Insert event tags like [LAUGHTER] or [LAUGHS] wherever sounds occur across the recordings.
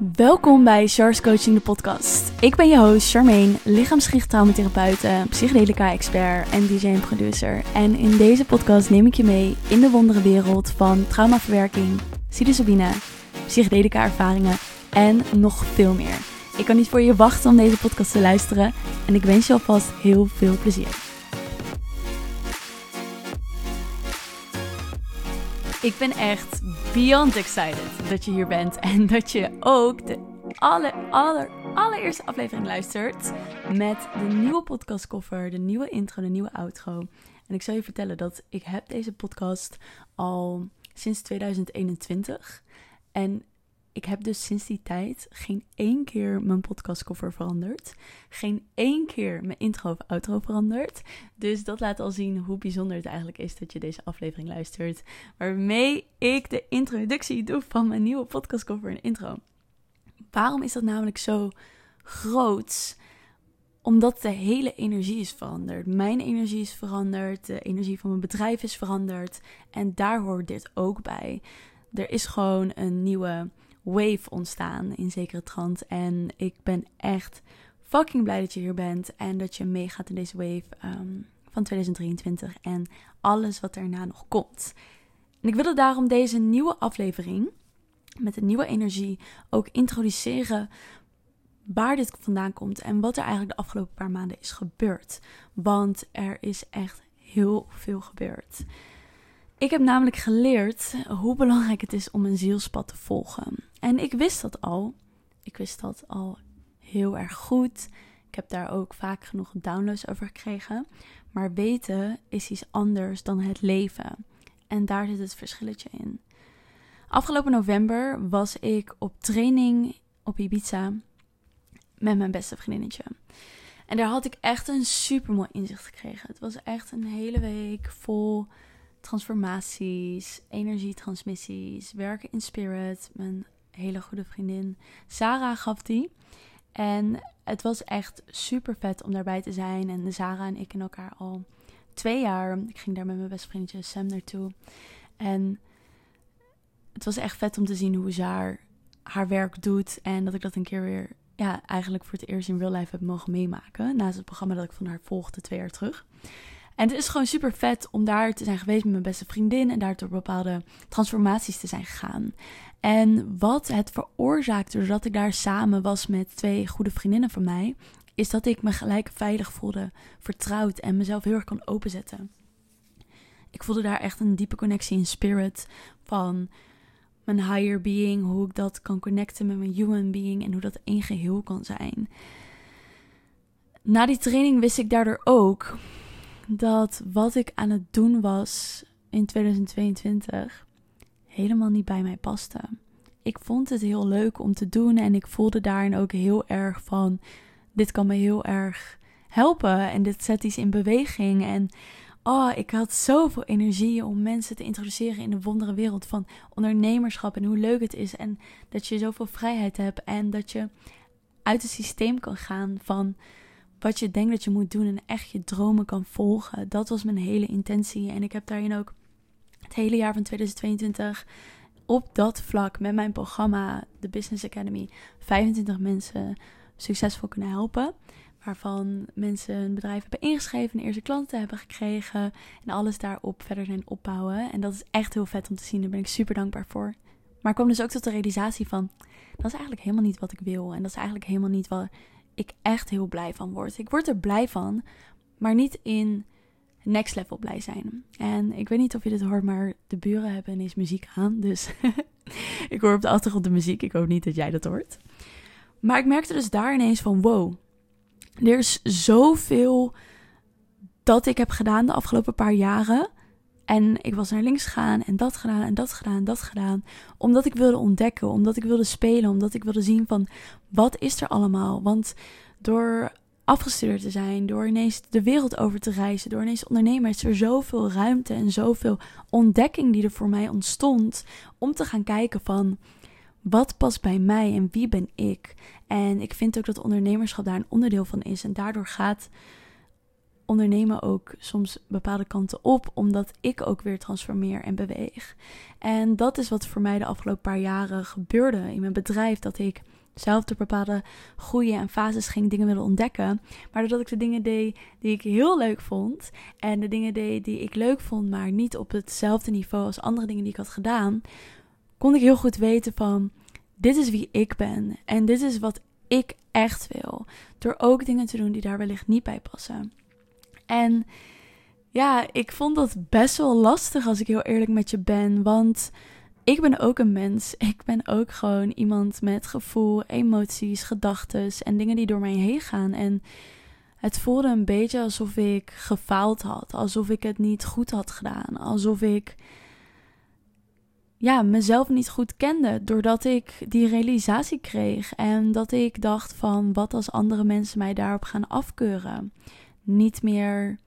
Welkom bij Char's Coaching, de podcast. Ik ben je host Charmaine, lichaamsgericht traumatherapeute, psychedelica-expert en DJ en producer. En in deze podcast neem ik je mee in de wondere wereld van traumaverwerking, psilocybine, psychedelica-ervaringen en nog veel meer. Ik kan niet voor je wachten om deze podcast te luisteren en ik wens je alvast heel veel plezier. Ik ben echt beyond excited dat je hier bent en dat je ook de aller, aller, allereerste aflevering luistert met de nieuwe podcastcover, de nieuwe intro, de nieuwe outro. En ik zal je vertellen dat ik heb deze podcast al sinds 2021 en ik heb dus sinds die tijd geen één keer mijn podcastcover veranderd. Geen één keer mijn intro of outro veranderd. Dus dat laat al zien hoe bijzonder het eigenlijk is dat je deze aflevering luistert. Waarmee ik de introductie doe van mijn nieuwe podcastcover en intro. Waarom is dat namelijk zo groot? Omdat de hele energie is veranderd. Mijn energie is veranderd. De energie van mijn bedrijf is veranderd. En daar hoort dit ook bij. Er is gewoon een nieuwe wave ontstaan in zekere trant. En ik ben echt fucking blij dat je hier bent en dat je meegaat in deze wave ehm, van 2023 en alles wat daarna nog komt. En ik wilde daarom deze nieuwe aflevering met een nieuwe energie ook introduceren waar dit vandaan komt en wat er eigenlijk de afgelopen paar maanden is gebeurd. Want er is echt heel veel gebeurd. Ik heb namelijk geleerd hoe belangrijk het is om een zielspad te volgen. En ik wist dat al. Ik wist dat al heel erg goed. Ik heb daar ook vaak genoeg downloads over gekregen. Maar weten is iets anders dan het leven. En daar zit het verschilletje in. Afgelopen november was ik op training op Ibiza met mijn beste vriendinnetje. En daar had ik echt een super mooi inzicht gekregen. Het was echt een hele week vol transformaties, energietransmissies, werken in spirit. Mijn hele goede vriendin Sarah gaf die. En het was echt super vet om daarbij te zijn. En Sarah en ik kennen elkaar al twee jaar. Ik ging daar met mijn beste vriendje Sam naartoe. En het was echt vet om te zien hoe ze haar, haar werk doet. En dat ik dat een keer weer, ja, eigenlijk voor het eerst in real life heb mogen meemaken. Naast het programma dat ik van haar volgde twee jaar terug. En het is gewoon super vet om daar te zijn geweest met mijn beste vriendin en daar door bepaalde transformaties te zijn gegaan. En wat het veroorzaakte doordat ik daar samen was met twee goede vriendinnen van mij, is dat ik me gelijk veilig voelde, vertrouwd en mezelf heel erg kon openzetten. Ik voelde daar echt een diepe connectie in spirit van mijn higher being, hoe ik dat kan connecten met mijn human being en hoe dat één geheel kan zijn. Na die training wist ik daardoor ook dat wat ik aan het doen was in 2022 helemaal niet bij mij paste. Ik vond het heel leuk om te doen en ik voelde daarin ook heel erg van: dit kan me heel erg helpen en dit zet iets in beweging. En oh, ik had zoveel energie om mensen te introduceren in de wondere wereld van ondernemerschap en hoe leuk het is en dat je zoveel vrijheid hebt en dat je uit het systeem kan gaan van wat je denkt dat je moet doen en echt je dromen kan volgen. Dat was mijn hele intentie. En ik heb daarin ook het hele jaar van 2022 op dat vlak met mijn programma, de Business Academy, 25 mensen succesvol kunnen helpen. Waarvan mensen een bedrijf hebben ingeschreven, een eerste klanten hebben gekregen. En alles daarop verder zijn opbouwen. En dat is echt heel vet om te zien. Daar ben ik super dankbaar voor. Maar ik kwam dus ook tot de realisatie van: dat is eigenlijk helemaal niet wat ik wil. En dat is eigenlijk helemaal niet wat ik echt heel blij van word. Ik word er blij van, maar niet in next level blij zijn. En ik weet niet of je dit hoort, maar de buren hebben ineens muziek aan. Dus [LAUGHS] ik hoor op de achtergrond de muziek. Ik hoop niet dat jij dat hoort. Maar ik merkte dus daar ineens van wow. Er is zoveel dat ik heb gedaan de afgelopen paar jaren. En ik was naar links gegaan en dat gedaan en dat gedaan en dat gedaan. Omdat ik wilde ontdekken, omdat ik wilde spelen, omdat ik wilde zien van wat is er allemaal. Want door afgestudeerd te zijn, door ineens de wereld over te reizen, door ineens ondernemer, is er zoveel ruimte en zoveel ontdekking die er voor mij ontstond. Om te gaan kijken van wat past bij mij en wie ben ik. En ik vind ook dat ondernemerschap daar een onderdeel van is. En daardoor gaat ondernemen ook soms bepaalde kanten op, omdat ik ook weer transformeer en beweeg. En dat is wat voor mij de afgelopen paar jaren gebeurde in mijn bedrijf. Dat ik zelf door bepaalde groeien en fases ging dingen willen ontdekken. Maar doordat ik de dingen deed die ik heel leuk vond. En de dingen deed die ik leuk vond, maar niet op hetzelfde niveau als andere dingen die ik had gedaan. Kon ik heel goed weten van, dit is wie ik ben. En dit is wat ik echt wil. Door ook dingen te doen die daar wellicht niet bij passen. En ja, ik vond dat best wel lastig als ik heel eerlijk met je ben. Want ik ben ook een mens. [LAUGHS] Ik ben ook gewoon iemand met gevoel, emoties, gedachten en dingen die door mij heen gaan. En het voelde een beetje alsof ik gefaald had. Alsof ik het niet goed had gedaan. Alsof ik ja, mezelf niet goed kende. Doordat ik die realisatie kreeg. En dat ik dacht van wat als andere mensen mij daarop gaan afkeuren. Niet meer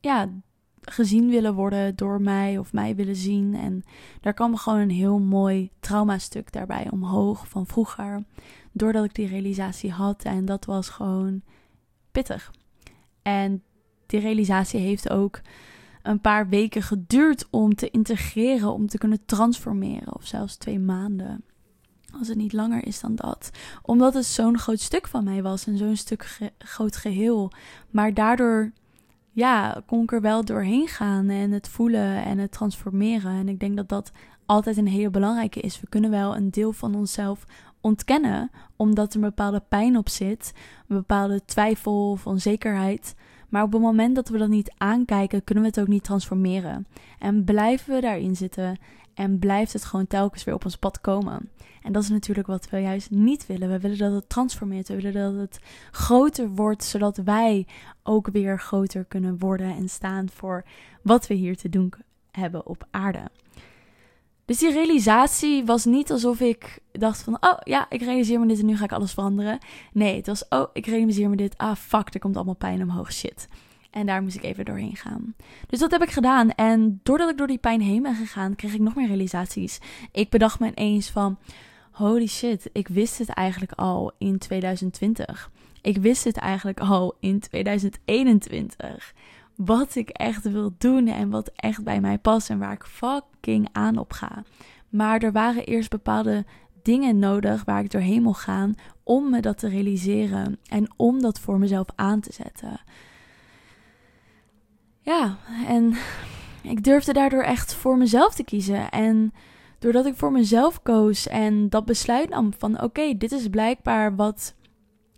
ja, gezien willen worden door mij of mij willen zien. En daar kwam gewoon een heel mooi traumastuk daarbij omhoog van vroeger. Doordat ik die realisatie had. En dat was gewoon pittig. En die realisatie heeft ook een paar weken geduurd om te integreren, om te kunnen transformeren. Of zelfs twee maanden. Als het niet langer is dan dat. Omdat het zo'n groot stuk van mij was en zo'n stuk groot geheel. Maar daardoor ja, kon ik er wel doorheen gaan en het voelen en het transformeren. En ik denk dat dat altijd een hele belangrijke is. We kunnen wel een deel van onszelf ontkennen, omdat er een bepaalde pijn op zit, een bepaalde twijfel of onzekerheid. Maar op het moment dat we dat niet aankijken, kunnen we het ook niet transformeren. En blijven we daarin zitten en blijft het gewoon telkens weer op ons pad komen. En dat is natuurlijk wat we juist niet willen. We willen dat het transformeert. We willen dat het groter wordt, zodat wij ook weer groter kunnen worden en staan voor wat we hier te doen hebben op aarde. Dus die realisatie was niet alsof ik dacht van, oh ja, ik realiseer me dit en nu ga ik alles veranderen. Nee, het was, oh, ik realiseer me dit, ah fuck, er komt allemaal pijn omhoog, shit. En daar moest ik even doorheen gaan. Dus dat heb ik gedaan. En doordat ik door die pijn heen ben gegaan, kreeg ik nog meer realisaties. Ik bedacht me ineens van, holy shit, ik wist het eigenlijk al in 2020. Ik wist het eigenlijk al in 2021 wat ik echt wil doen en wat echt bij mij past en waar ik fucking aan op ga. Maar er waren eerst bepaalde dingen nodig waar ik doorheen mocht gaan om me dat te realiseren en om dat voor mezelf aan te zetten. Ja, en ik durfde daardoor echt voor mezelf te kiezen. En doordat ik voor mezelf koos en dat besluit nam van oké, dit is blijkbaar wat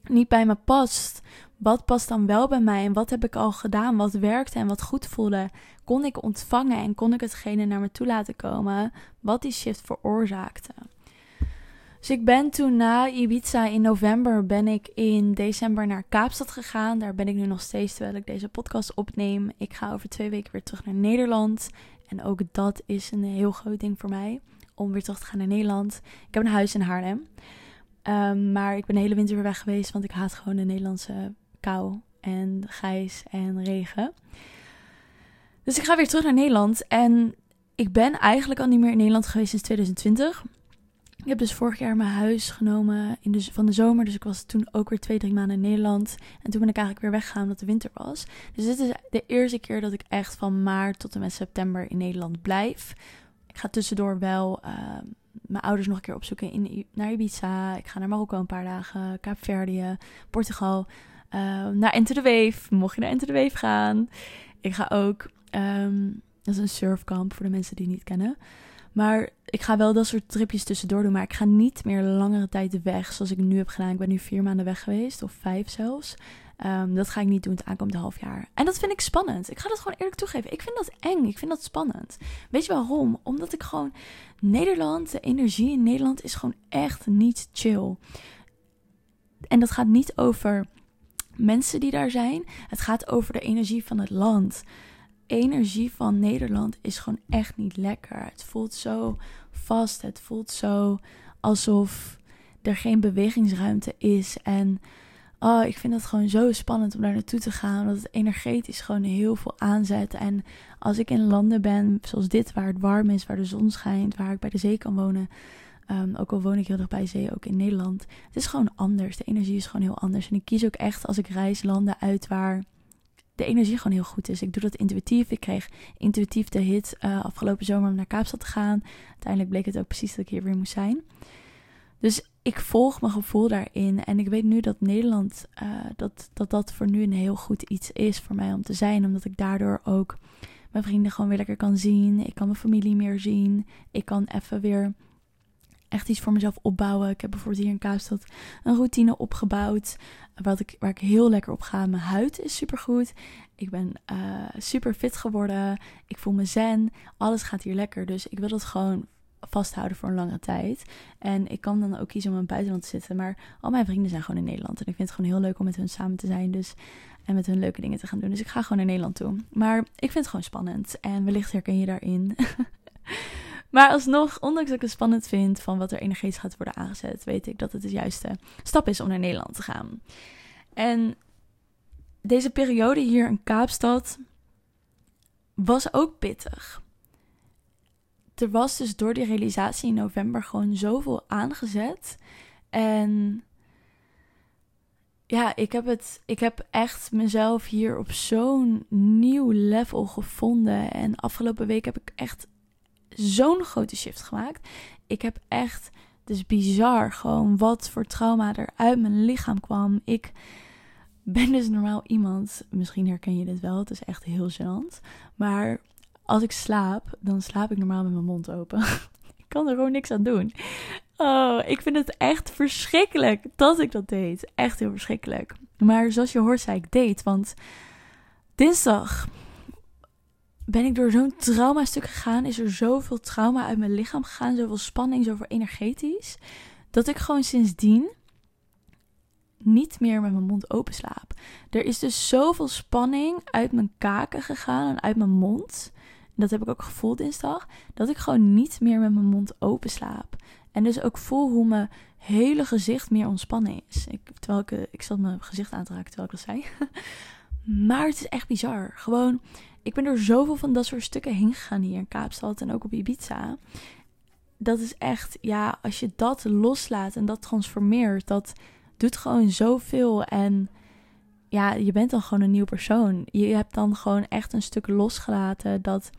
niet bij me past. Wat past dan wel bij mij en wat heb ik al gedaan, wat werkte en wat goed voelde, kon ik ontvangen en kon ik hetgene naar me toe laten komen wat die shift veroorzaakte. Dus ik ben toen na Ibiza in november ben ik in december naar Kaapstad gegaan. Daar ben ik nu nog steeds terwijl ik deze podcast opneem. Ik ga over twee weken weer terug naar Nederland. En ook dat is een heel groot ding voor mij. Om weer terug te gaan naar Nederland. Ik heb een huis in Haarlem. Um, maar ik ben de hele winter weer weg geweest. Want ik haat gewoon de Nederlandse kou en gijs en regen. Dus ik ga weer terug naar Nederland. En ik ben eigenlijk al niet meer in Nederland geweest sinds 2020. Ik heb dus vorig jaar mijn huis genomen in de, van de zomer. Dus ik was toen ook weer twee, drie maanden in Nederland. En toen ben ik eigenlijk weer weggegaan omdat de winter was. Dus dit is de eerste keer dat ik echt van maart tot en met september in Nederland blijf. Ik ga tussendoor wel uh, mijn ouders nog een keer opzoeken in, naar Ibiza. Ik ga naar Marokko een paar dagen. Kaapverdië, Portugal. Uh, naar Enter the Wave. Mocht je naar Enter the Wave gaan. Ik ga ook... Um, dat is een surfkamp voor de mensen die het niet kennen. Maar ik ga wel dat soort tripjes tussendoor doen. Maar ik ga niet meer langere tijd weg zoals ik nu heb gedaan. Ik ben nu vier maanden weg geweest. Of vijf zelfs. Um, dat ga ik niet doen het aankomende half jaar. En dat vind ik spannend. Ik ga dat gewoon eerlijk toegeven. Ik vind dat eng. Ik vind dat spannend. Weet je waarom? Omdat ik gewoon... Nederland, de energie in Nederland is gewoon echt niet chill. En dat gaat niet over mensen die daar zijn. Het gaat over de energie van het land energie van Nederland is gewoon echt niet lekker. Het voelt zo vast. Het voelt zo alsof er geen bewegingsruimte is. En oh, ik vind het gewoon zo spannend om daar naartoe te gaan. Omdat het energetisch gewoon heel veel aanzet. En als ik in landen ben zoals dit, waar het warm is, waar de zon schijnt, waar ik bij de zee kan wonen. Um, ook al woon ik heel dicht bij zee, ook in Nederland. Het is gewoon anders. De energie is gewoon heel anders. En ik kies ook echt als ik reis landen uit waar de energie gewoon heel goed is. Ik doe dat intuïtief. Ik kreeg intuïtief de hit uh, afgelopen zomer om naar Kaapstad te gaan. Uiteindelijk bleek het ook precies dat ik hier weer moest zijn. Dus ik volg mijn gevoel daarin. En ik weet nu dat Nederland, uh, dat, dat dat voor nu een heel goed iets is voor mij om te zijn. Omdat ik daardoor ook mijn vrienden gewoon weer lekker kan zien. Ik kan mijn familie meer zien. Ik kan even weer echt iets voor mezelf opbouwen. Ik heb bijvoorbeeld hier in Kaapstad een routine opgebouwd. Wat ik, waar ik heel lekker op ga. Mijn huid is supergoed. Ik ben uh, super fit geworden. Ik voel me zen. Alles gaat hier lekker. Dus ik wil dat gewoon vasthouden voor een lange tijd. En ik kan dan ook kiezen om in het buitenland te zitten. Maar al mijn vrienden zijn gewoon in Nederland. En ik vind het gewoon heel leuk om met hun samen te zijn. Dus, en met hun leuke dingen te gaan doen. Dus ik ga gewoon naar Nederland toe. Maar ik vind het gewoon spannend. En wellicht herken je daarin. [LAUGHS] maar alsnog, ondanks dat ik het spannend vind van wat er energetisch gaat worden aangezet, weet ik dat het de juiste stap is om naar Nederland te gaan. En deze periode hier in Kaapstad was ook pittig er was dus door die realisatie in november gewoon zoveel aangezet. En ja, ik heb het. Ik heb echt mezelf hier op zo'n nieuw level gevonden. En afgelopen week heb ik echt zo'n grote shift gemaakt. Ik heb echt. Is bizar gewoon wat voor trauma er uit mijn lichaam kwam. Ik ben dus normaal iemand. Misschien herken je dit wel. Het is echt heel gênant. Maar als ik slaap, dan slaap ik normaal met mijn mond open. [LAUGHS] ik kan er gewoon niks aan doen. Oh, ik vind het echt verschrikkelijk dat ik dat deed. Echt heel verschrikkelijk. Maar zoals je hoort, zei ik deed. Want dinsdag ben ik door zo'n trauma-stuk gegaan. Is er zoveel trauma uit mijn lichaam gegaan. Zoveel spanning, zoveel energetisch. Dat ik gewoon sindsdien niet meer met mijn mond open slaap. Er is dus zoveel spanning uit mijn kaken gegaan en uit mijn mond dat heb ik ook gevoeld dinsdag, dat ik gewoon niet meer met mijn mond open slaap. En dus ook voel hoe mijn hele gezicht meer ontspannen is. Ik, terwijl ik, eh, ik zat mijn gezicht aan te raken terwijl ik dat zei. [LAUGHS] maar het is echt bizar. Gewoon, ik ben door zoveel van dat soort stukken heen gegaan hier in Kaapstad en ook op Ibiza. Dat is echt, ja, als je dat loslaat en dat transformeert, dat doet gewoon zoveel. En ja, je bent dan gewoon een nieuw persoon. Je hebt dan gewoon echt een stuk losgelaten dat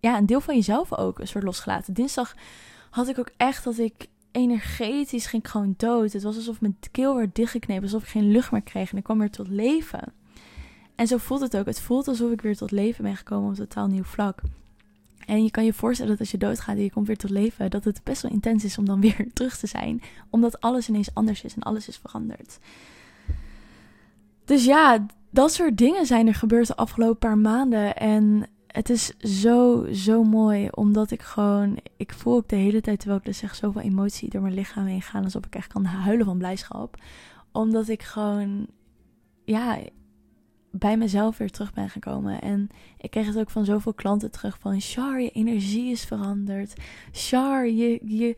ja, een deel van jezelf ook een soort losgelaten. Dinsdag had ik ook echt dat ik energetisch ging gewoon dood. Het was alsof mijn keel werd dichtgeknepen, alsof ik geen lucht meer kreeg en ik kwam weer tot leven. En zo voelt het ook. Het voelt alsof ik weer tot leven ben gekomen op een totaal nieuw vlak. En je kan je voorstellen dat als je doodgaat en je komt weer tot leven, dat het best wel intens is om dan [LAUGHS] weer terug te zijn. Omdat alles ineens anders is en alles is veranderd. Dus ja, dat soort dingen zijn er gebeurd de afgelopen paar maanden. En het is zo, zo mooi. Omdat ik gewoon. Ik voel ook de hele tijd, terwijl ik dus zeg, zoveel emotie door mijn lichaam heen gaan. Alsof ik echt kan huilen van blijdschap. Omdat ik gewoon. Ja, bij mezelf weer terug ben gekomen. En ik kreeg het ook van zoveel klanten terug van... Char, je energie is veranderd. Char, je, je,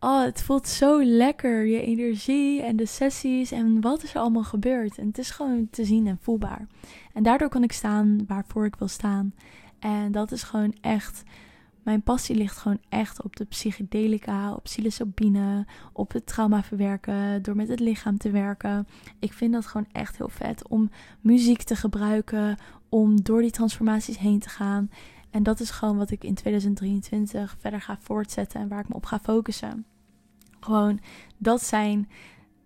oh, het voelt zo lekker. Je energie en de sessies en wat is er allemaal gebeurd. En het is gewoon te zien en voelbaar. En daardoor kan ik staan waarvoor ik wil staan. En dat is gewoon echt. Mijn passie ligt gewoon echt op de psychedelica, op psilocybine, op het trauma verwerken, door met het lichaam te werken. Ik vind dat gewoon echt heel vet om muziek te gebruiken, om door die transformaties heen te gaan. En dat is gewoon wat ik in 2023 verder ga voortzetten en waar ik me op ga focussen. Gewoon, dat zijn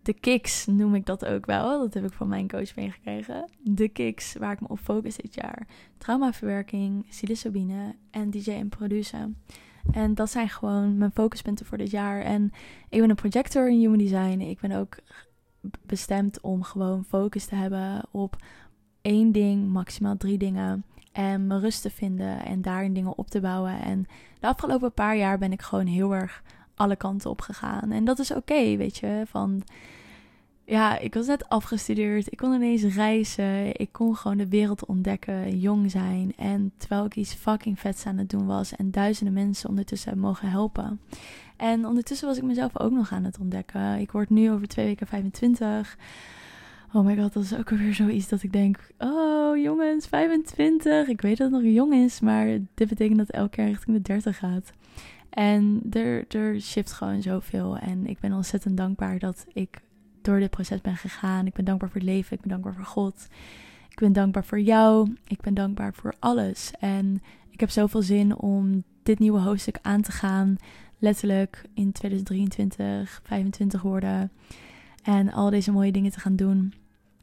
de kicks, noem ik dat ook wel. Dat heb ik van mijn coach meegekregen. De kicks waar ik me op focus dit jaar. Traumaverwerking, psilocybine en DJ en produceren. En dat zijn gewoon mijn focuspunten voor dit jaar. En ik ben een projector in Human Design. Ik ben ook bestemd om gewoon focus te hebben op één ding, maximaal drie dingen. En me rust te vinden en daarin dingen op te bouwen. En de afgelopen paar jaar ben ik gewoon heel erg alle kanten op gegaan. En dat is oké, weet je. Van ja, ik was net afgestudeerd. Ik kon ineens reizen. Ik kon gewoon de wereld ontdekken, jong zijn. En terwijl ik iets fucking vets aan het doen was. En duizenden mensen ondertussen mogen helpen. En ondertussen was ik mezelf ook nog aan het ontdekken. Ik word nu over twee weken 25. Oh my god, dat is ook weer zoiets dat ik denk: Oh jongens, 25. Ik weet dat het nog jong is, maar dit betekent dat elk jaar richting de 30 gaat. En er, er shift gewoon zoveel. En ik ben ontzettend dankbaar dat ik door dit proces ben gegaan. Ik ben dankbaar voor het leven. Ik ben dankbaar voor God. Ik ben dankbaar voor jou. Ik ben dankbaar voor alles. En ik heb zoveel zin om dit nieuwe hoofdstuk aan te gaan. Letterlijk in 2023, 25 worden. En al deze mooie dingen te gaan doen.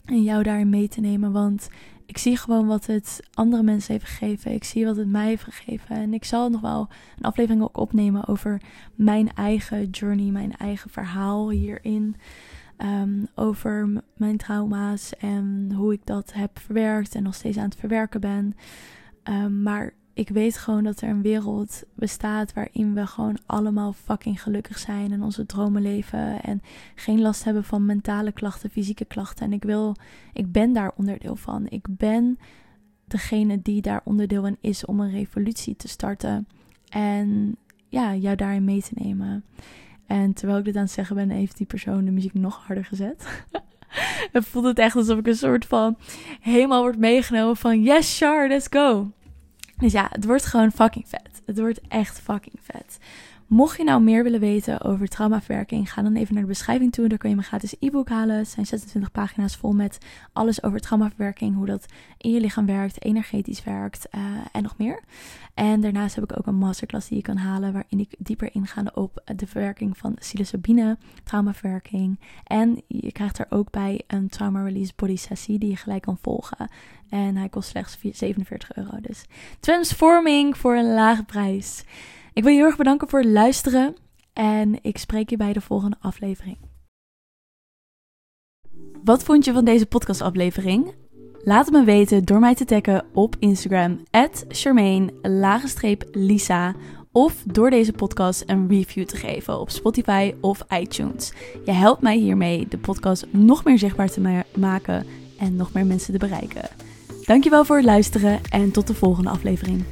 En jou daarin mee te nemen. Want ik zie gewoon wat het andere mensen heeft gegeven. Ik zie wat het mij heeft gegeven. En ik zal nog wel een aflevering ook opnemen over mijn eigen journey, mijn eigen verhaal hierin. Ehm, over mijn trauma's en hoe ik dat heb verwerkt en nog steeds aan het verwerken ben. Ehm, maar ik weet gewoon dat er een wereld bestaat waarin we gewoon allemaal fucking gelukkig zijn en onze dromen leven en geen last hebben van mentale klachten, fysieke klachten. En ik wil, ik ben daar onderdeel van. Ik ben degene die daar onderdeel in is om een revolutie te starten en ja, jou daarin mee te nemen. En terwijl ik dit aan het zeggen ben, heeft die persoon de muziek nog harder gezet. [LAUGHS] het voelt het echt alsof ik een soort van helemaal wordt meegenomen van yes, Char, let's go. Dus ja, het wordt gewoon fucking vet. Het wordt echt fucking vet. Mocht je nou meer willen weten over traumaverwerking, ga dan even naar de beschrijving toe. Daar kun je mijn gratis e-book halen. Het zijn 26 pagina's vol met alles over traumaverwerking, hoe dat in je lichaam werkt, energetisch werkt uh, en nog meer. En daarnaast heb ik ook een masterclass die je kan halen, waarin ik dieper inga op de verwerking van psilocybine, traumaverwerking. En je krijgt er ook bij een trauma release body sessie die je gelijk kan volgen. En hij kost slechts 47 euro. Dus transforming voor een lage prijs. Ik wil je heel erg bedanken voor het luisteren en ik spreek je bij de volgende aflevering. Wat vond je van deze podcastaflevering? Laat het me weten door mij te taggen op Instagram, Charmaine-Lisa, of door deze podcast een review te geven op Spotify of iTunes. Je helpt mij hiermee de podcast nog meer zichtbaar te maken en nog meer mensen te bereiken. Dankjewel voor het luisteren en tot de volgende aflevering.